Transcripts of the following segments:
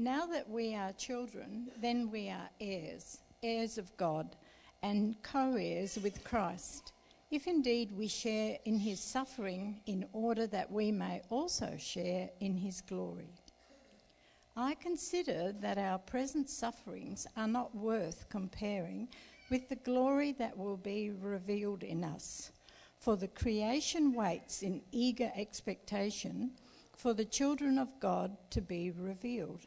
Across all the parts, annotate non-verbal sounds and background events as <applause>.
Now that we are children, then we are heirs, heirs of God, and co heirs with Christ, if indeed we share in his suffering, in order that we may also share in his glory. I consider that our present sufferings are not worth comparing with the glory that will be revealed in us. For the creation waits in eager expectation for the children of God to be revealed.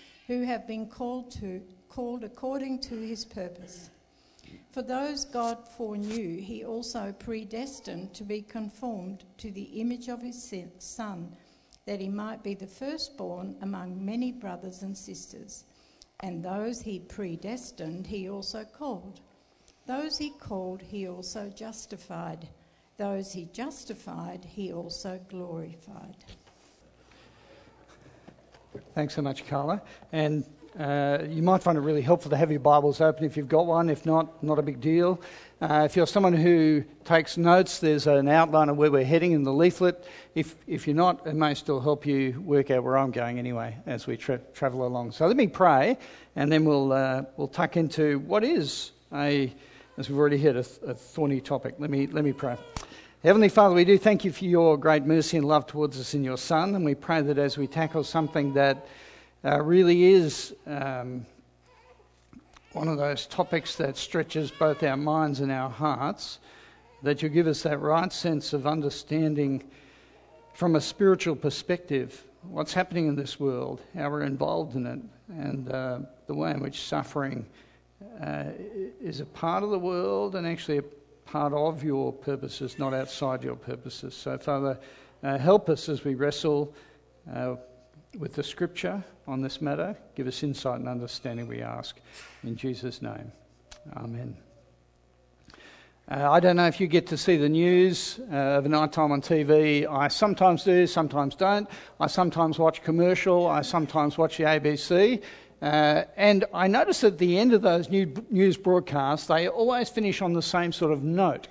who have been called to called according to his purpose. For those God foreknew, he also predestined to be conformed to the image of his son that he might be the firstborn among many brothers and sisters. And those he predestined, he also called. Those he called, he also justified. Those he justified, he also glorified. Thanks so much, Carla. And uh, you might find it really helpful to have your Bibles open if you've got one. If not, not a big deal. Uh, if you're someone who takes notes, there's an outline of where we're heading in the leaflet. If, if you're not, it may still help you work out where I'm going anyway as we tra- travel along. So let me pray, and then we'll, uh, we'll tuck into what is a, as we've already hit, a, a thorny topic. Let me, let me pray. Heavenly Father, we do thank you for your great mercy and love towards us in your Son, and we pray that as we tackle something that uh, really is um, one of those topics that stretches both our minds and our hearts, that you give us that right sense of understanding from a spiritual perspective what's happening in this world, how we're involved in it, and uh, the way in which suffering uh, is a part of the world and actually a part of your purposes, not outside your purposes. So, Father, uh, help us as we wrestle uh, with the scripture on this matter. Give us insight and understanding, we ask. In Jesus' name. Amen. Uh, I don't know if you get to see the news uh, of night time on TV. I sometimes do, sometimes don't. I sometimes watch commercial. I sometimes watch the ABC. Uh, and I notice at the end of those new, news broadcasts, they always finish on the same sort of note.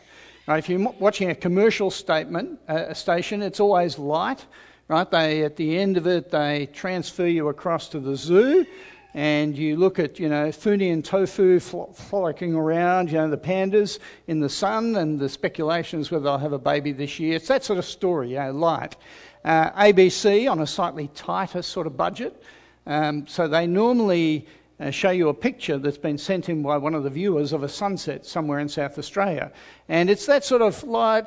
Right, if you're watching a commercial statement, uh, a station, it's always light right? They at the end of it they transfer you across to the zoo, and you look at you know Funi and Tofu frolicking around, you know the pandas in the sun, and the speculations whether they'll have a baby this year. It's that sort of story, you know, light. Uh, ABC on a slightly tighter sort of budget, um, so they normally. Uh, show you a picture that's been sent in by one of the viewers of a sunset somewhere in South Australia. And it's that sort of light,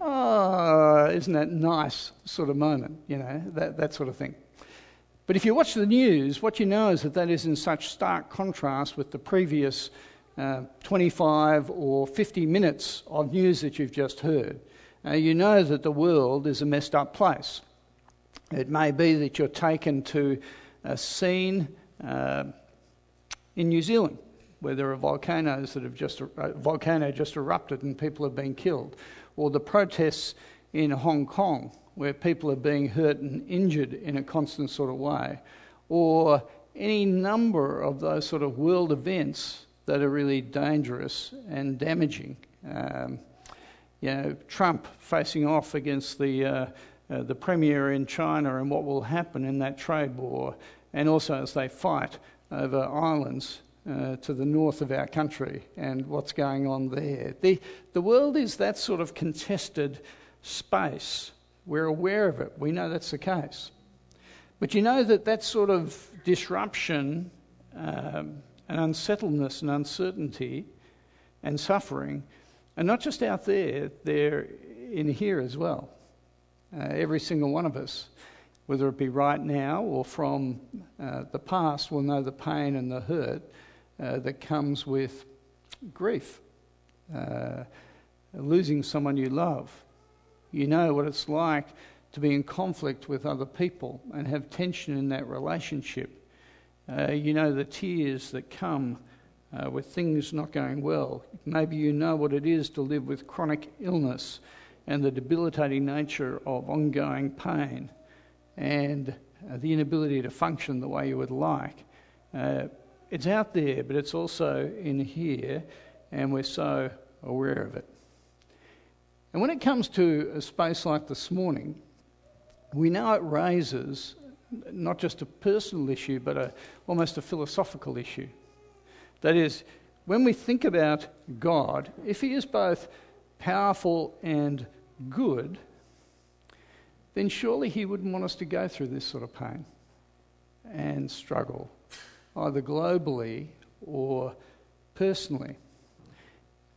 oh, isn't that nice sort of moment, you know, that, that sort of thing. But if you watch the news, what you know is that that is in such stark contrast with the previous uh, 25 or 50 minutes of news that you've just heard. Uh, you know that the world is a messed up place. It may be that you're taken to a scene uh, in New Zealand where there are volcanoes that have just, uh, volcano just erupted and people have been killed or the protests in Hong Kong, where people are being hurt and injured in a constant sort of way, or any number of those sort of world events that are really dangerous and damaging. Um, you know, Trump facing off against the, uh, uh, the premier in China and what will happen in that trade war, and also as they fight over islands uh, to the north of our country and what's going on there. The, the world is that sort of contested space. We're aware of it, we know that's the case. But you know that that sort of disruption um, and unsettledness and uncertainty and suffering are not just out there, they're in here as well. Uh, every single one of us, whether it be right now or from uh, the past, will know the pain and the hurt uh, that comes with grief, uh, losing someone you love. You know what it's like to be in conflict with other people and have tension in that relationship. Uh, you know the tears that come uh, with things not going well. Maybe you know what it is to live with chronic illness and the debilitating nature of ongoing pain and uh, the inability to function the way you would like. Uh, it's out there, but it's also in here, and we're so aware of it. And when it comes to a space like this morning, we know it raises not just a personal issue, but a, almost a philosophical issue. That is, when we think about God, if He is both powerful and good, then surely He wouldn't want us to go through this sort of pain and struggle, either globally or personally.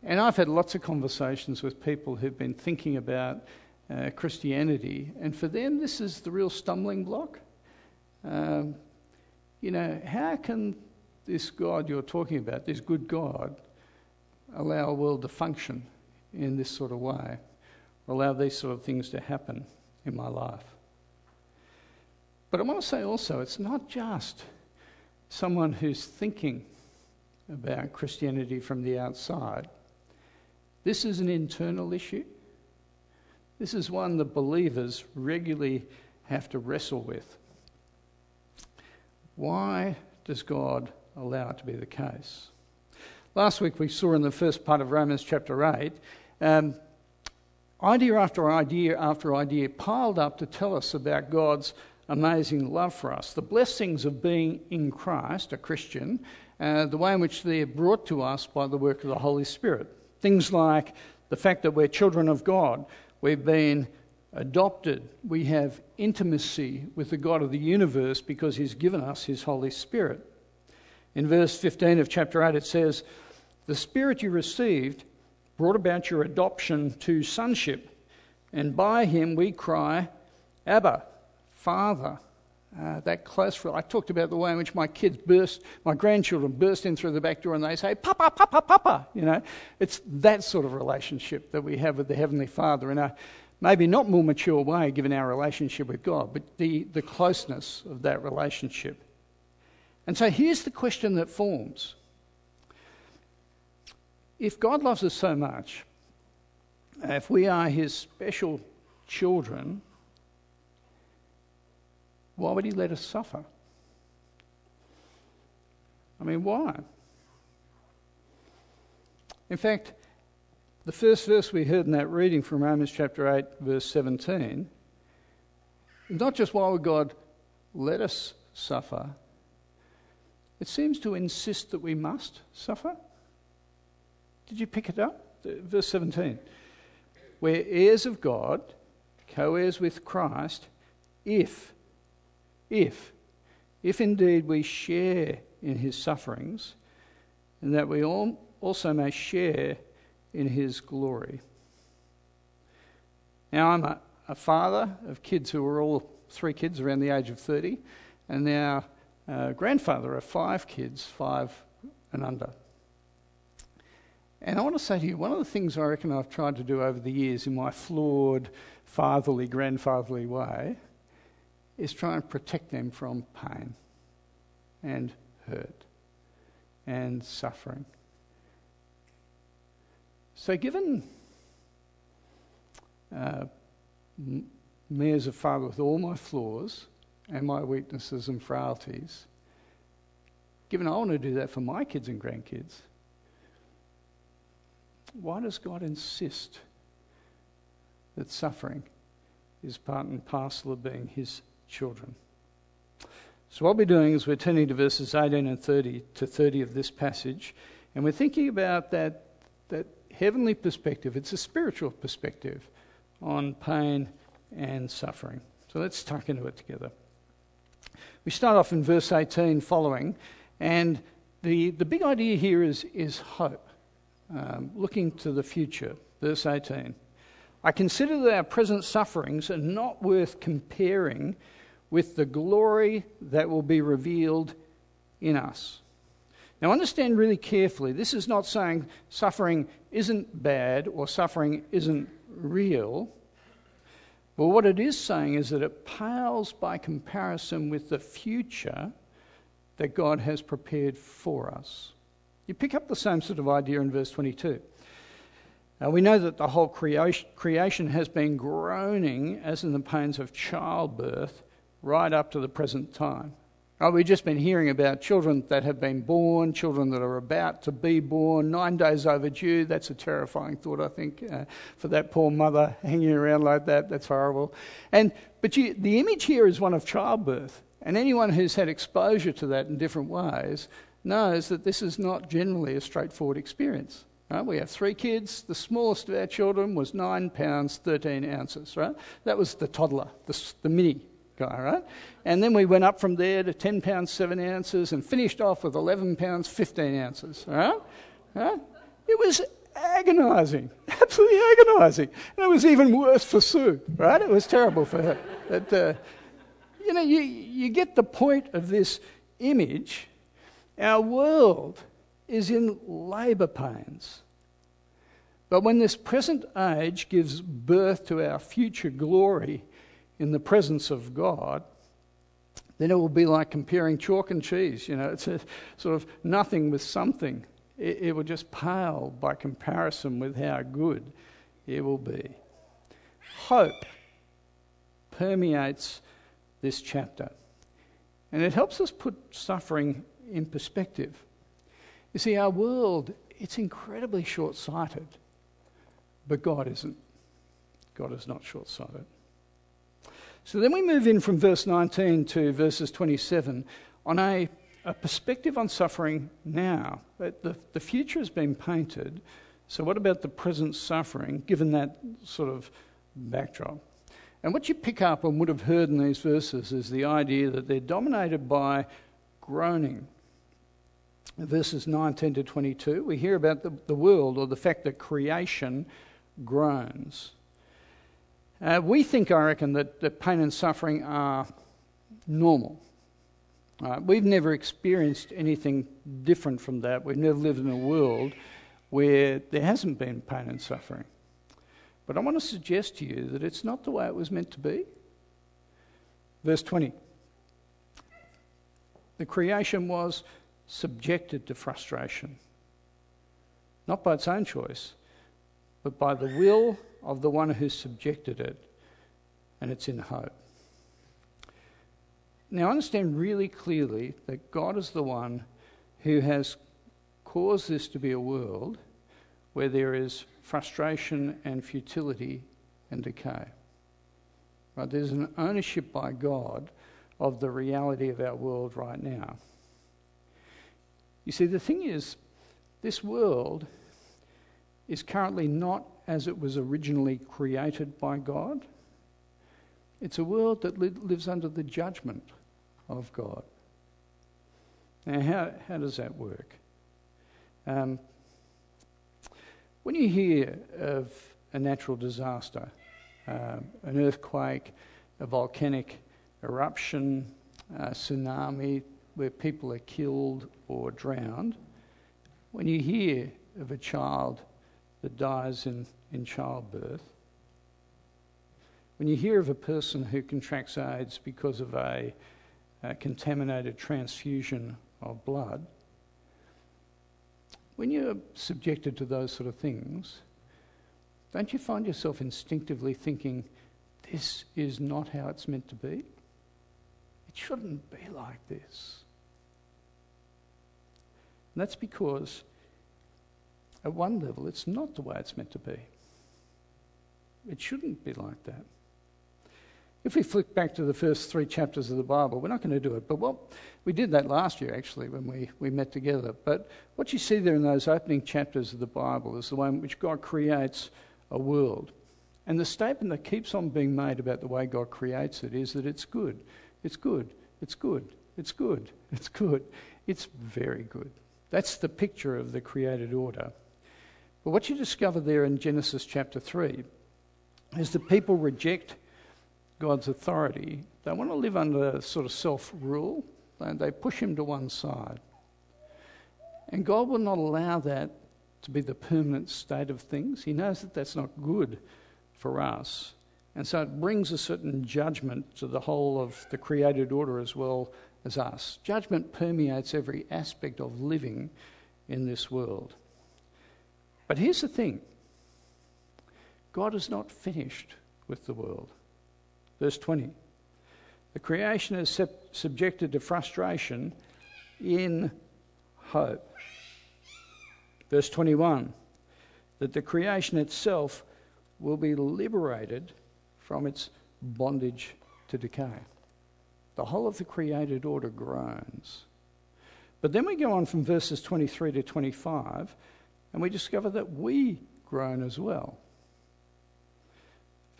And I've had lots of conversations with people who've been thinking about uh, Christianity, and for them, this is the real stumbling block. Um, you know, how can this God you're talking about, this good God, allow a world to function in this sort of way, or allow these sort of things to happen in my life? But I want to say also, it's not just someone who's thinking about Christianity from the outside. This is an internal issue. This is one that believers regularly have to wrestle with. Why does God allow it to be the case? Last week we saw in the first part of Romans chapter 8 um, idea after idea after idea piled up to tell us about God's amazing love for us, the blessings of being in Christ, a Christian, uh, the way in which they're brought to us by the work of the Holy Spirit. Things like the fact that we're children of God, we've been adopted, we have intimacy with the God of the universe because He's given us His Holy Spirit. In verse 15 of chapter 8, it says, The Spirit you received brought about your adoption to sonship, and by Him we cry, Abba, Father. Uh, that close. I talked about the way in which my kids burst, my grandchildren burst in through the back door and they say, Papa, Papa, Papa. You know, it's that sort of relationship that we have with the Heavenly Father in a maybe not more mature way given our relationship with God, but the, the closeness of that relationship. And so here's the question that forms If God loves us so much, uh, if we are His special children, why would he let us suffer? I mean, why? In fact, the first verse we heard in that reading from Romans chapter 8, verse 17, not just why would God let us suffer, it seems to insist that we must suffer. Did you pick it up? Verse 17. We're heirs of God, co heirs with Christ, if if, if indeed we share in his sufferings, and that we all also may share in his glory. Now, I'm a, a father of kids who are all three kids around the age of 30, and now uh, grandfather of five kids, five and under. And I want to say to you, one of the things I reckon I've tried to do over the years in my flawed, fatherly, grandfatherly way is try and protect them from pain and hurt and suffering. So, given uh, me as a father with all my flaws and my weaknesses and frailties, given I want to do that for my kids and grandkids, why does God insist that suffering is part and parcel of being His children? So, what we're doing is we're turning to verses 18 and 30 to 30 of this passage, and we're thinking about that, that heavenly perspective. It's a spiritual perspective on pain and suffering. So, let's tuck into it together. We start off in verse 18 following, and the, the big idea here is, is hope, um, looking to the future. Verse 18 I consider that our present sufferings are not worth comparing with the glory that will be revealed in us. Now, understand really carefully this is not saying suffering isn't bad or suffering isn't real. But what it is saying is that it pales by comparison with the future that God has prepared for us. You pick up the same sort of idea in verse 22. Now, we know that the whole creation, has been groaning as in the pains of childbirth right up to the present time. We've just been hearing about children that have been born, children that are about to be born, nine days overdue. That's a terrifying thought, I think, uh, for that poor mother hanging around like that. That's horrible. And but you, the image here is one of childbirth, and anyone who's had exposure to that in different ways knows that this is not generally a straightforward experience. Right? We have three kids. The smallest of our children was nine pounds thirteen ounces. Right? That was the toddler, the, the mini guy, right? And then we went up from there to 10 pounds 7 ounces and finished off with 11 pounds 15 ounces, right? right? It was agonizing, <laughs> absolutely agonizing. And it was even worse for Sue, right? It was terrible for her. But, uh, you know, you, you get the point of this image. Our world is in labour pains. But when this present age gives birth to our future glory, in the presence of God, then it will be like comparing chalk and cheese. You know, it's a, sort of nothing with something. It, it will just pale by comparison with how good it will be. Hope permeates this chapter, and it helps us put suffering in perspective. You see, our world, it's incredibly short sighted, but God isn't. God is not short sighted. So then we move in from verse 19 to verses 27 on a, a perspective on suffering now. The, the future has been painted. So, what about the present suffering, given that sort of backdrop? And what you pick up and would have heard in these verses is the idea that they're dominated by groaning. Verses 19 to 22, we hear about the, the world or the fact that creation groans. Uh, we think, I reckon, that, that pain and suffering are normal. Uh, we've never experienced anything different from that. We've never lived in a world where there hasn't been pain and suffering. But I want to suggest to you that it's not the way it was meant to be. Verse 20 The creation was subjected to frustration, not by its own choice, but by the will of the one who subjected it, and it's in hope. Now, understand really clearly that God is the one who has caused this to be a world where there is frustration and futility and decay. Right? There's an ownership by God of the reality of our world right now. You see, the thing is, this world is currently not as it was originally created by God. It's a world that li- lives under the judgment of God. Now, how, how does that work? Um, when you hear of a natural disaster, um, an earthquake, a volcanic eruption, a tsunami where people are killed or drowned, when you hear of a child that dies in, in childbirth. When you hear of a person who contracts AIDS because of a, a contaminated transfusion of blood, when you're subjected to those sort of things, don't you find yourself instinctively thinking, this is not how it's meant to be? It shouldn't be like this. And that's because, at one level, it's not the way it's meant to be. It shouldn't be like that. If we flick back to the first three chapters of the Bible, we're not going to do it, but well, we did that last year actually when we, we met together. But what you see there in those opening chapters of the Bible is the way in which God creates a world. And the statement that keeps on being made about the way God creates it is that it's good, it's good, it's good, it's good, it's good, it's very good. That's the picture of the created order. But what you discover there in Genesis chapter 3 is that people reject God's authority. They want to live under sort of self rule, and they push him to one side. And God will not allow that to be the permanent state of things. He knows that that's not good for us. And so it brings a certain judgment to the whole of the created order as well as us. Judgment permeates every aspect of living in this world. But here's the thing God is not finished with the world. Verse 20 The creation is sub- subjected to frustration in hope. Verse 21 That the creation itself will be liberated from its bondage to decay. The whole of the created order groans. But then we go on from verses 23 to 25 and we discover that we groan as well.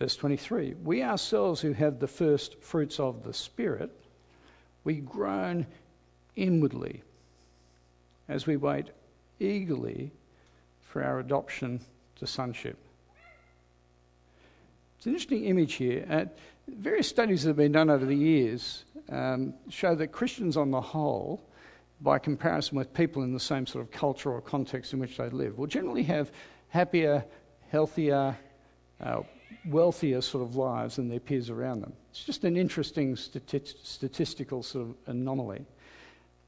Verse 23 We ourselves who have the first fruits of the Spirit, we groan inwardly as we wait eagerly for our adoption to sonship. It's an interesting image here. Uh, various studies that have been done over the years um, show that Christians, on the whole, by comparison with people in the same sort of culture or context in which they live, will generally have happier, healthier, uh, wealthier sort of lives than their peers around them. It's just an interesting stati- statistical sort of anomaly.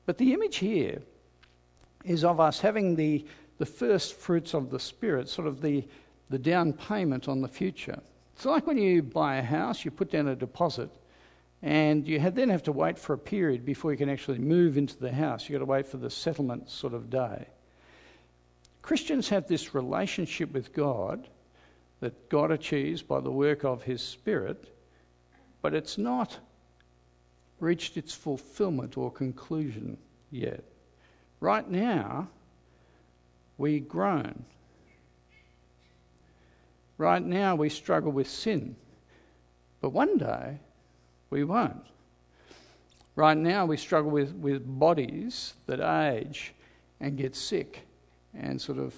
But the image here is of us having the, the first fruits of the Spirit, sort of the, the down payment on the future. It's like when you buy a house, you put down a deposit, and you have, then have to wait for a period before you can actually move into the house. You've got to wait for the settlement sort of day. Christians have this relationship with God that God achieves by the work of His Spirit, but it's not reached its fulfillment or conclusion yet. Right now, we groan Right now, we struggle with sin, but one day we won't. Right now, we struggle with, with bodies that age and get sick and sort of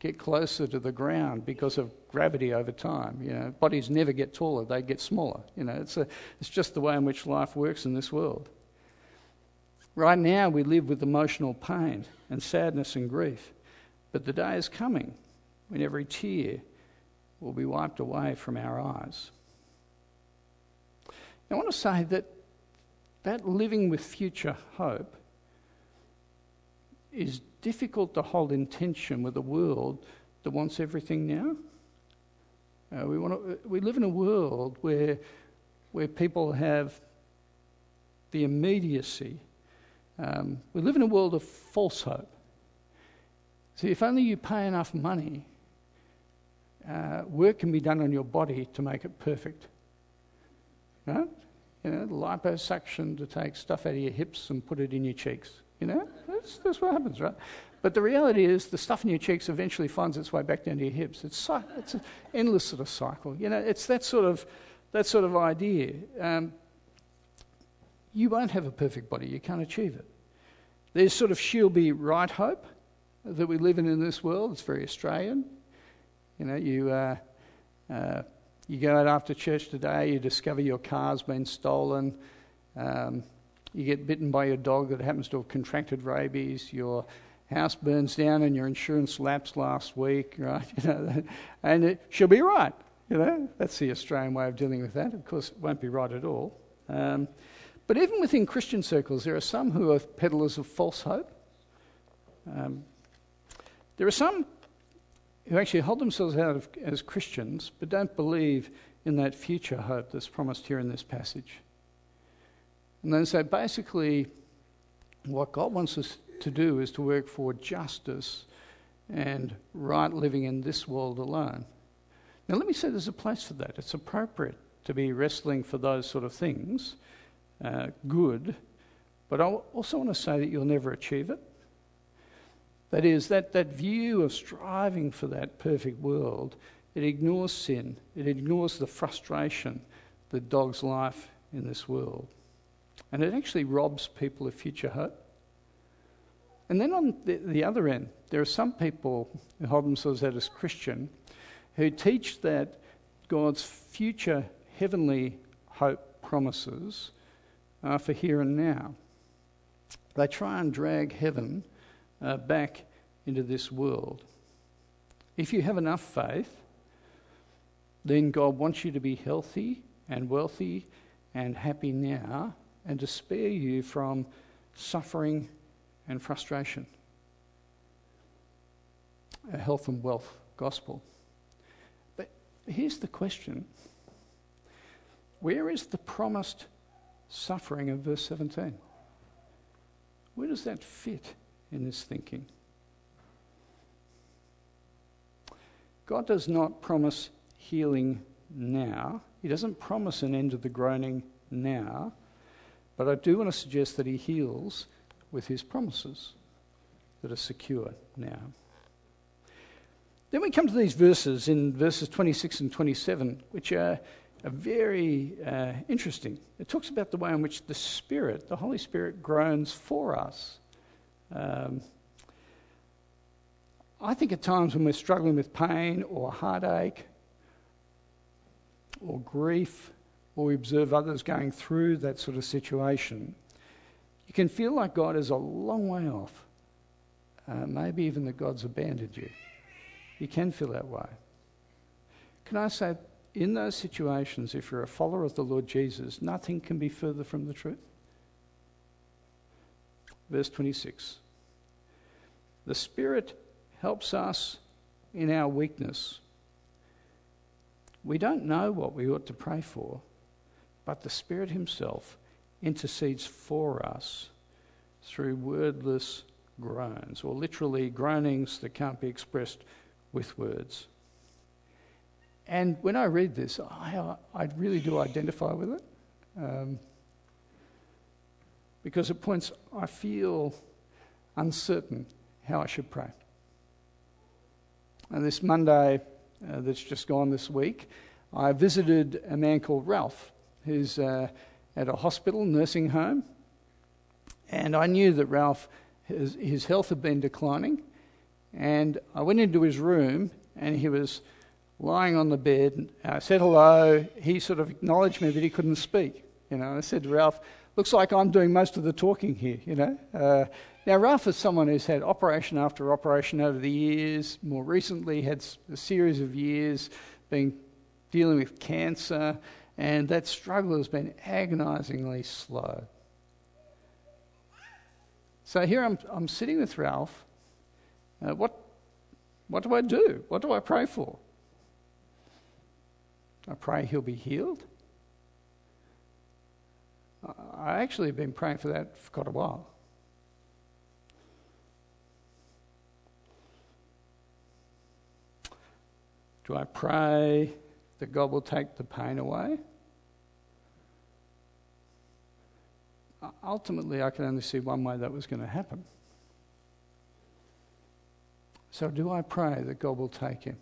get closer to the ground because of gravity over time. You know, bodies never get taller; they get smaller. You know, it's a, it's just the way in which life works in this world. Right now, we live with emotional pain and sadness and grief, but the day is coming when every tear will be wiped away from our eyes. I want to say that that living with future hope is difficult to hold in tension with a world that wants everything now. Uh, we, want to, we live in a world where, where people have the immediacy. Um, we live in a world of false hope. See, if only you pay enough money, uh, work can be done on your body to make it perfect. You know, liposuction to take stuff out of your hips and put it in your cheeks. You know, that's, that's what happens, right? But the reality is, the stuff in your cheeks eventually finds its way back down to your hips. It's, it's an endless sort of cycle. You know, it's that sort of, that sort of idea. Um, you won't have a perfect body. You can't achieve it. There's sort of she'll be right hope that we live in in this world. It's very Australian. You know, you, uh, uh, you go out after church today, you discover your car's been stolen, um, you get bitten by your dog that happens to have contracted rabies, your house burns down and your insurance lapsed last week, <laughs> right? You know, and it, she'll be right. You know, that's the Australian way of dealing with that. Of course, it won't be right at all. Um, but even within Christian circles, there are some who are peddlers of false hope. Um, there are some who actually hold themselves out as Christians but don't believe in that future hope that's promised here in this passage. And then say basically, what God wants us to do is to work for justice and right living in this world alone. Now, let me say there's a place for that. It's appropriate to be wrestling for those sort of things, uh, good, but I also want to say that you'll never achieve it. That is, that, that view of striving for that perfect world, it ignores sin, it ignores the frustration that dogs life in this world. And it actually robs people of future hope. And then on the, the other end, there are some people who hold themselves out as Christian who teach that God's future heavenly hope promises are for here and now. They try and drag heaven uh, back into this world. If you have enough faith, then God wants you to be healthy and wealthy and happy now and to spare you from suffering and frustration. A health and wealth gospel. But here's the question Where is the promised suffering of verse 17? Where does that fit in this thinking? God does not promise healing now. He doesn't promise an end to the groaning now. But I do want to suggest that He heals with His promises that are secure now. Then we come to these verses in verses 26 and 27, which are, are very uh, interesting. It talks about the way in which the Spirit, the Holy Spirit, groans for us. Um, I think at times when we're struggling with pain or heartache or grief, or we observe others going through that sort of situation, you can feel like God is a long way off. Uh, maybe even that God's abandoned you. You can feel that way. Can I say, in those situations, if you're a follower of the Lord Jesus, nothing can be further from the truth? Verse 26 The Spirit helps us in our weakness. We don't know what we ought to pray for, but the Spirit Himself intercedes for us through wordless groans, or literally groanings that can't be expressed with words. And when I read this, I, I really do identify with it. Um, because at points I feel uncertain how I should pray. And this Monday uh, that's just gone this week, I visited a man called Ralph, who's uh, at a hospital, nursing home. And I knew that Ralph, his, his health had been declining. And I went into his room, and he was lying on the bed. I said hello. He sort of acknowledged me, but he couldn't speak. You know, I said to Ralph, "Looks like I'm doing most of the talking here." You know, uh, now, Ralph is someone who's had operation after operation over the years, more recently had a series of years being dealing with cancer, and that struggle has been agonizingly slow. So here I'm, I'm sitting with Ralph. Uh, what, what do I do? What do I pray for? I pray he'll be healed. I actually have been praying for that for quite a while. Do I pray that God will take the pain away? Ultimately, I can only see one way that was going to happen. So, do I pray that God will take him?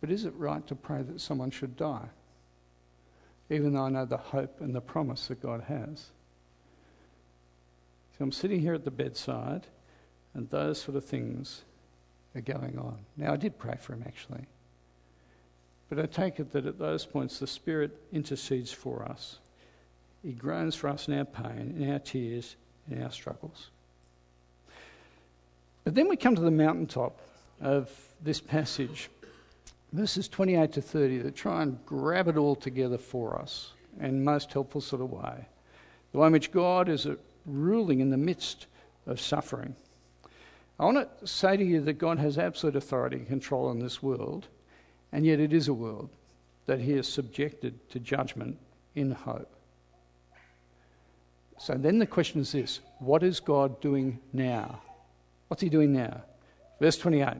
But is it right to pray that someone should die? Even though I know the hope and the promise that God has. So I'm sitting here at the bedside, and those sort of things are going on. Now, I did pray for him actually. But I take it that at those points the Spirit intercedes for us. He groans for us in our pain, in our tears, in our struggles. But then we come to the mountaintop of this passage, verses 28 to 30, that try and grab it all together for us in most helpful sort of way. The way in which God is uh, ruling in the midst of suffering. I want to say to you that God has absolute authority and control in this world, and yet it is a world that He has subjected to judgment in hope. So then the question is this what is God doing now? What's He doing now? Verse 28.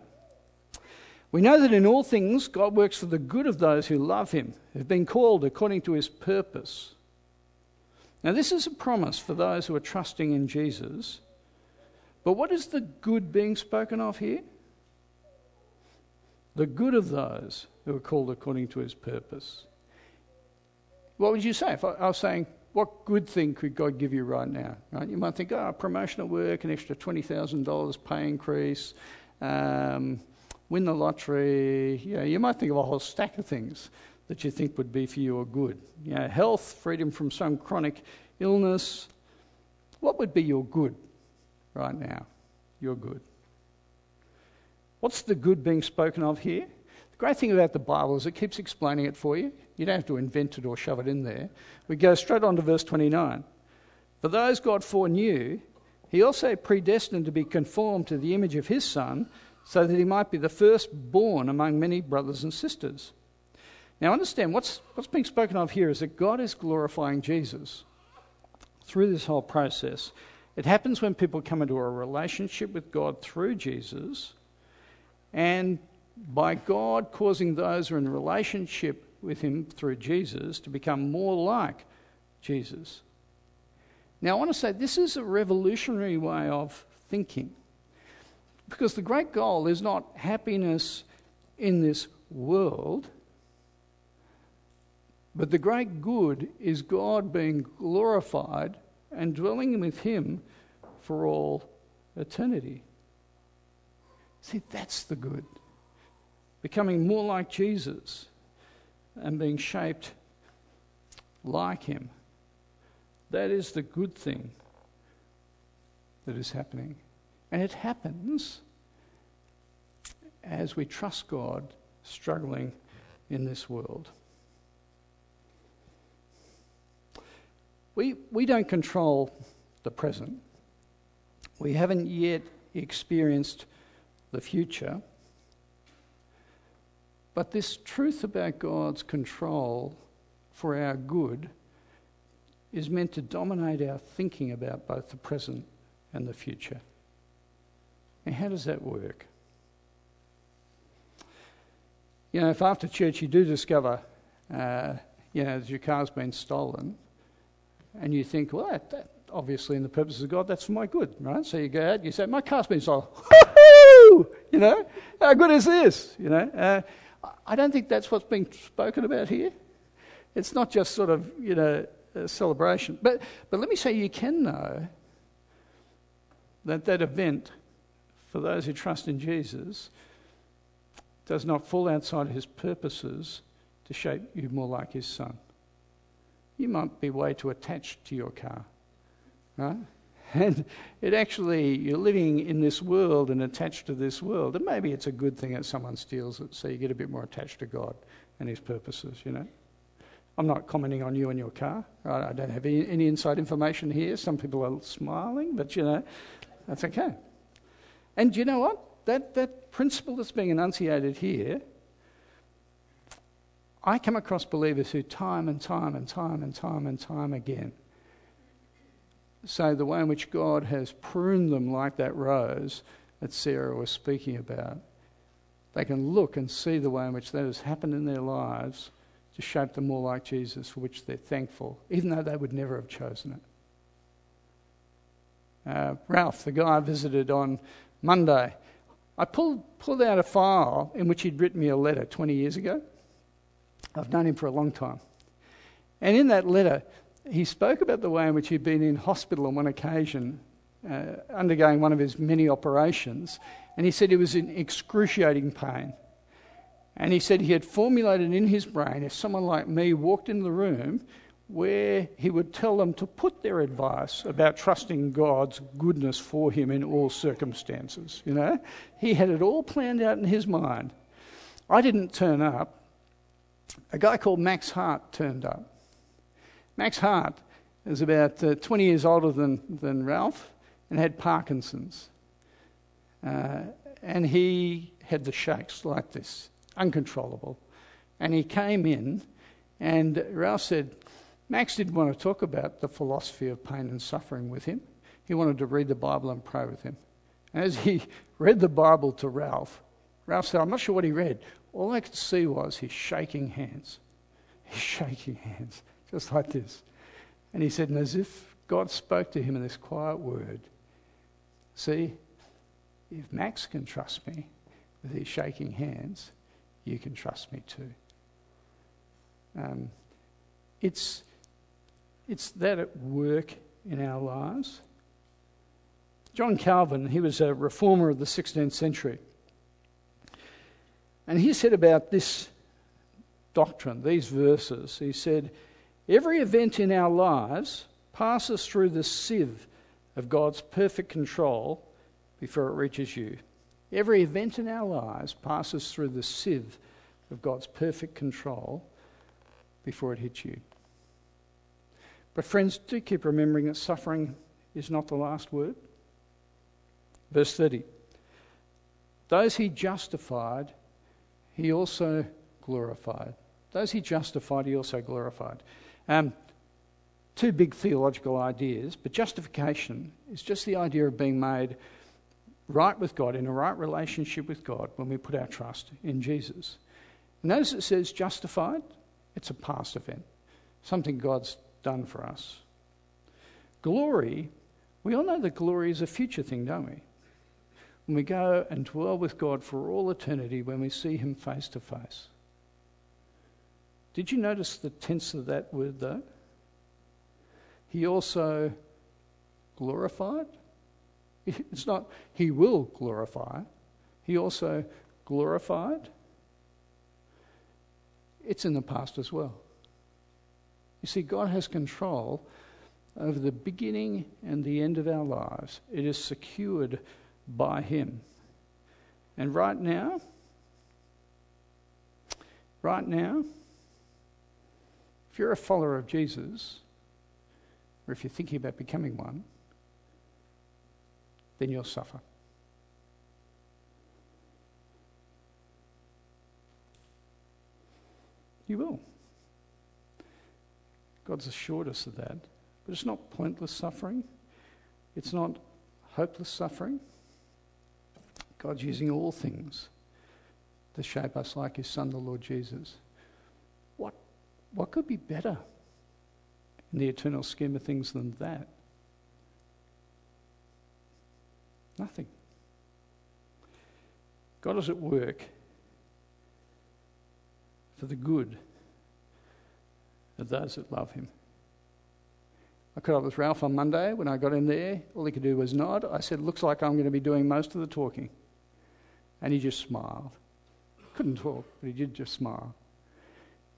We know that in all things God works for the good of those who love Him, who've been called according to His purpose. Now, this is a promise for those who are trusting in Jesus. But what is the good being spoken of here? The good of those who are called according to his purpose. What would you say if I, I was saying, what good thing could God give you right now? Right? You might think, oh, promotion at work, an extra $20,000 pay increase, um, win the lottery. You, know, you might think of a whole stack of things that you think would be for your good. You know, health, freedom from some chronic illness. What would be your good right now? You're good. What's the good being spoken of here? The great thing about the Bible is it keeps explaining it for you. You don't have to invent it or shove it in there. We go straight on to verse 29. For those God foreknew, he also predestined to be conformed to the image of his Son, so that he might be the firstborn among many brothers and sisters. Now, understand what's, what's being spoken of here is that God is glorifying Jesus through this whole process. It happens when people come into a relationship with God through Jesus, and by God causing those who are in relationship with Him through Jesus to become more like Jesus. Now, I want to say this is a revolutionary way of thinking. Because the great goal is not happiness in this world, but the great good is God being glorified and dwelling with Him for all eternity. See, that's the good. Becoming more like Jesus and being shaped like Him. That is the good thing that is happening. And it happens as we trust God struggling in this world. We, we don't control the present. We haven't yet experienced the future. But this truth about God's control for our good is meant to dominate our thinking about both the present and the future. And how does that work? You know, if after church you do discover, uh, you know, that your car's been stolen, and you think, well, that, that, obviously in the purposes of God, that's for my good, right? So you go out, you say, my car's been stolen. <laughs> you know, how good is this? You know, uh, I don't think that's what's being spoken about here. It's not just sort of, you know, a celebration. But, but let me say, you can know that that event, for those who trust in Jesus, does not fall outside his purposes to shape you more like his son you might be way too attached to your car, right? <laughs> And it actually, you're living in this world and attached to this world. And maybe it's a good thing that someone steals it so you get a bit more attached to God and His purposes, you know. I'm not commenting on you and your car? I don't have any, any inside information here. Some people are smiling, but you know, that's okay. And you know what? That, that principle that's being enunciated here I come across believers who, time and time and time and time and time again, say the way in which God has pruned them like that rose that Sarah was speaking about. They can look and see the way in which that has happened in their lives to shape them more like Jesus, for which they're thankful, even though they would never have chosen it. Uh, Ralph, the guy I visited on Monday, I pulled, pulled out a file in which he'd written me a letter 20 years ago. I've known him for a long time. And in that letter, he spoke about the way in which he'd been in hospital on one occasion, uh, undergoing one of his many operations. And he said he was in excruciating pain. And he said he had formulated in his brain if someone like me walked in the room, where he would tell them to put their advice about trusting God's goodness for him in all circumstances. You know, he had it all planned out in his mind. I didn't turn up, a guy called Max Hart turned up. Max Hart is about uh, 20 years older than, than Ralph and had Parkinson's. Uh, and he had the shakes like this, uncontrollable. And he came in, and Ralph said, Max didn't want to talk about the philosophy of pain and suffering with him. He wanted to read the Bible and pray with him. And as he <laughs> read the Bible to Ralph, Ralph said, I'm not sure what he read. All I could see was he's shaking hands. He's shaking hands, just like this. And he said, and as if God spoke to him in this quiet word, see, if Max can trust me with his shaking hands, you can trust me too. Um, it's, it's that at work in our lives. John Calvin, he was a reformer of the 16th century. And he said about this doctrine, these verses, he said, Every event in our lives passes through the sieve of God's perfect control before it reaches you. Every event in our lives passes through the sieve of God's perfect control before it hits you. But, friends, do keep remembering that suffering is not the last word. Verse 30 Those he justified, he also glorified. Those he justified, he also glorified. Um, two big theological ideas, but justification is just the idea of being made right with God, in a right relationship with God, when we put our trust in Jesus. Notice it says justified, it's a past event, something God's done for us. Glory, we all know that glory is a future thing, don't we? When we go and dwell with God for all eternity when we see Him face to face. Did you notice the tense of that word though? He also glorified. <laughs> It's not he will glorify, he also glorified. It's in the past as well. You see, God has control over the beginning and the end of our lives. It is secured by Him. And right now, right now, if you're a follower of Jesus, or if you're thinking about becoming one, then you'll suffer. You will. God's assured us of that. But it's not pointless suffering, it's not hopeless suffering. God's using all things to shape us like His Son, the Lord Jesus. What, what could be better in the eternal scheme of things than that? Nothing. God is at work for the good of those that love him. I caught up with Ralph on Monday when I got in there. All he could do was nod. I said, Looks like I'm going to be doing most of the talking. And he just smiled. Couldn't talk, but he did just smile.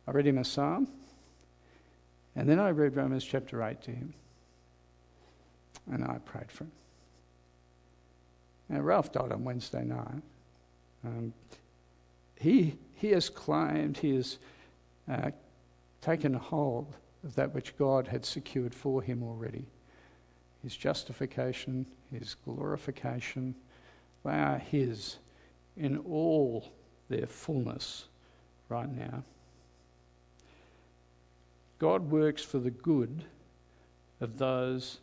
I read him a psalm, and then I read Romans chapter 8 to him. And I prayed for him. Now, Ralph died on Wednesday night. Um, he, he has claimed, he has uh, taken hold of that which God had secured for him already. His justification, his glorification, they are his in all their fullness right now. God works for the good of those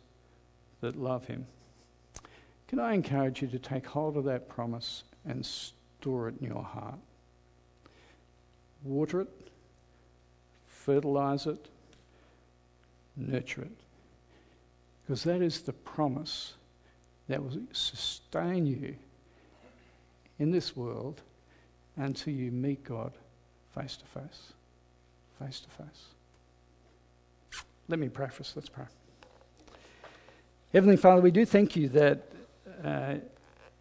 that love him. Can I encourage you to take hold of that promise and store it in your heart? Water it, fertilize it, nurture it. Because that is the promise that will sustain you in this world until you meet God face to face. Face to face. Let me us. Let's pray. Heavenly Father, we do thank you that uh,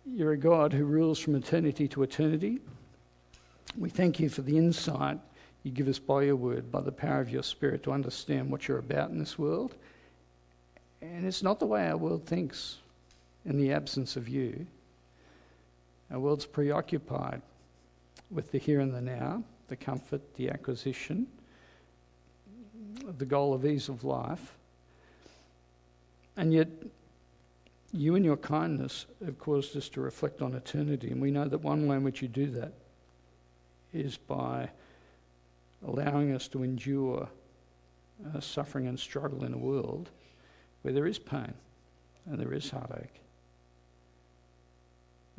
you're a God who rules from eternity to eternity. We thank you for the insight you give us by your word, by the power of your spirit, to understand what you're about in this world. And it's not the way our world thinks in the absence of you. Our world's preoccupied with the here and the now, the comfort, the acquisition, the goal of ease of life. And yet, you and your kindness have caused us to reflect on eternity. And we know that one way in which you do that is by allowing us to endure uh, suffering and struggle in a world where there is pain and there is heartache.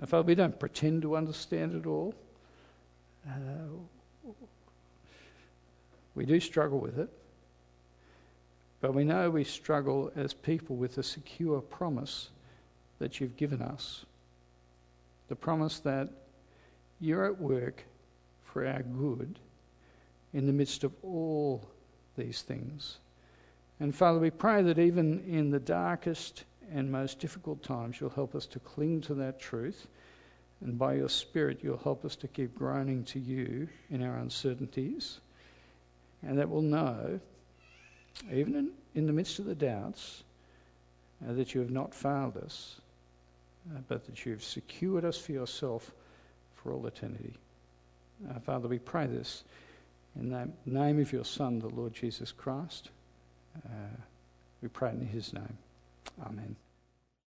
And Father, we don't pretend to understand it all. Uh, we do struggle with it. But we know we struggle as people with the secure promise that you've given us. The promise that you're at work for our good in the midst of all these things. And Father, we pray that even in the darkest and most difficult times, you'll help us to cling to that truth. And by your Spirit, you'll help us to keep groaning to you in our uncertainties. And that we'll know, even in, in the midst of the doubts, uh, that you have not failed us, uh, but that you've secured us for yourself for all eternity. Uh, Father, we pray this in the name of your Son, the Lord Jesus Christ. Uh, we pray in his name. Amen.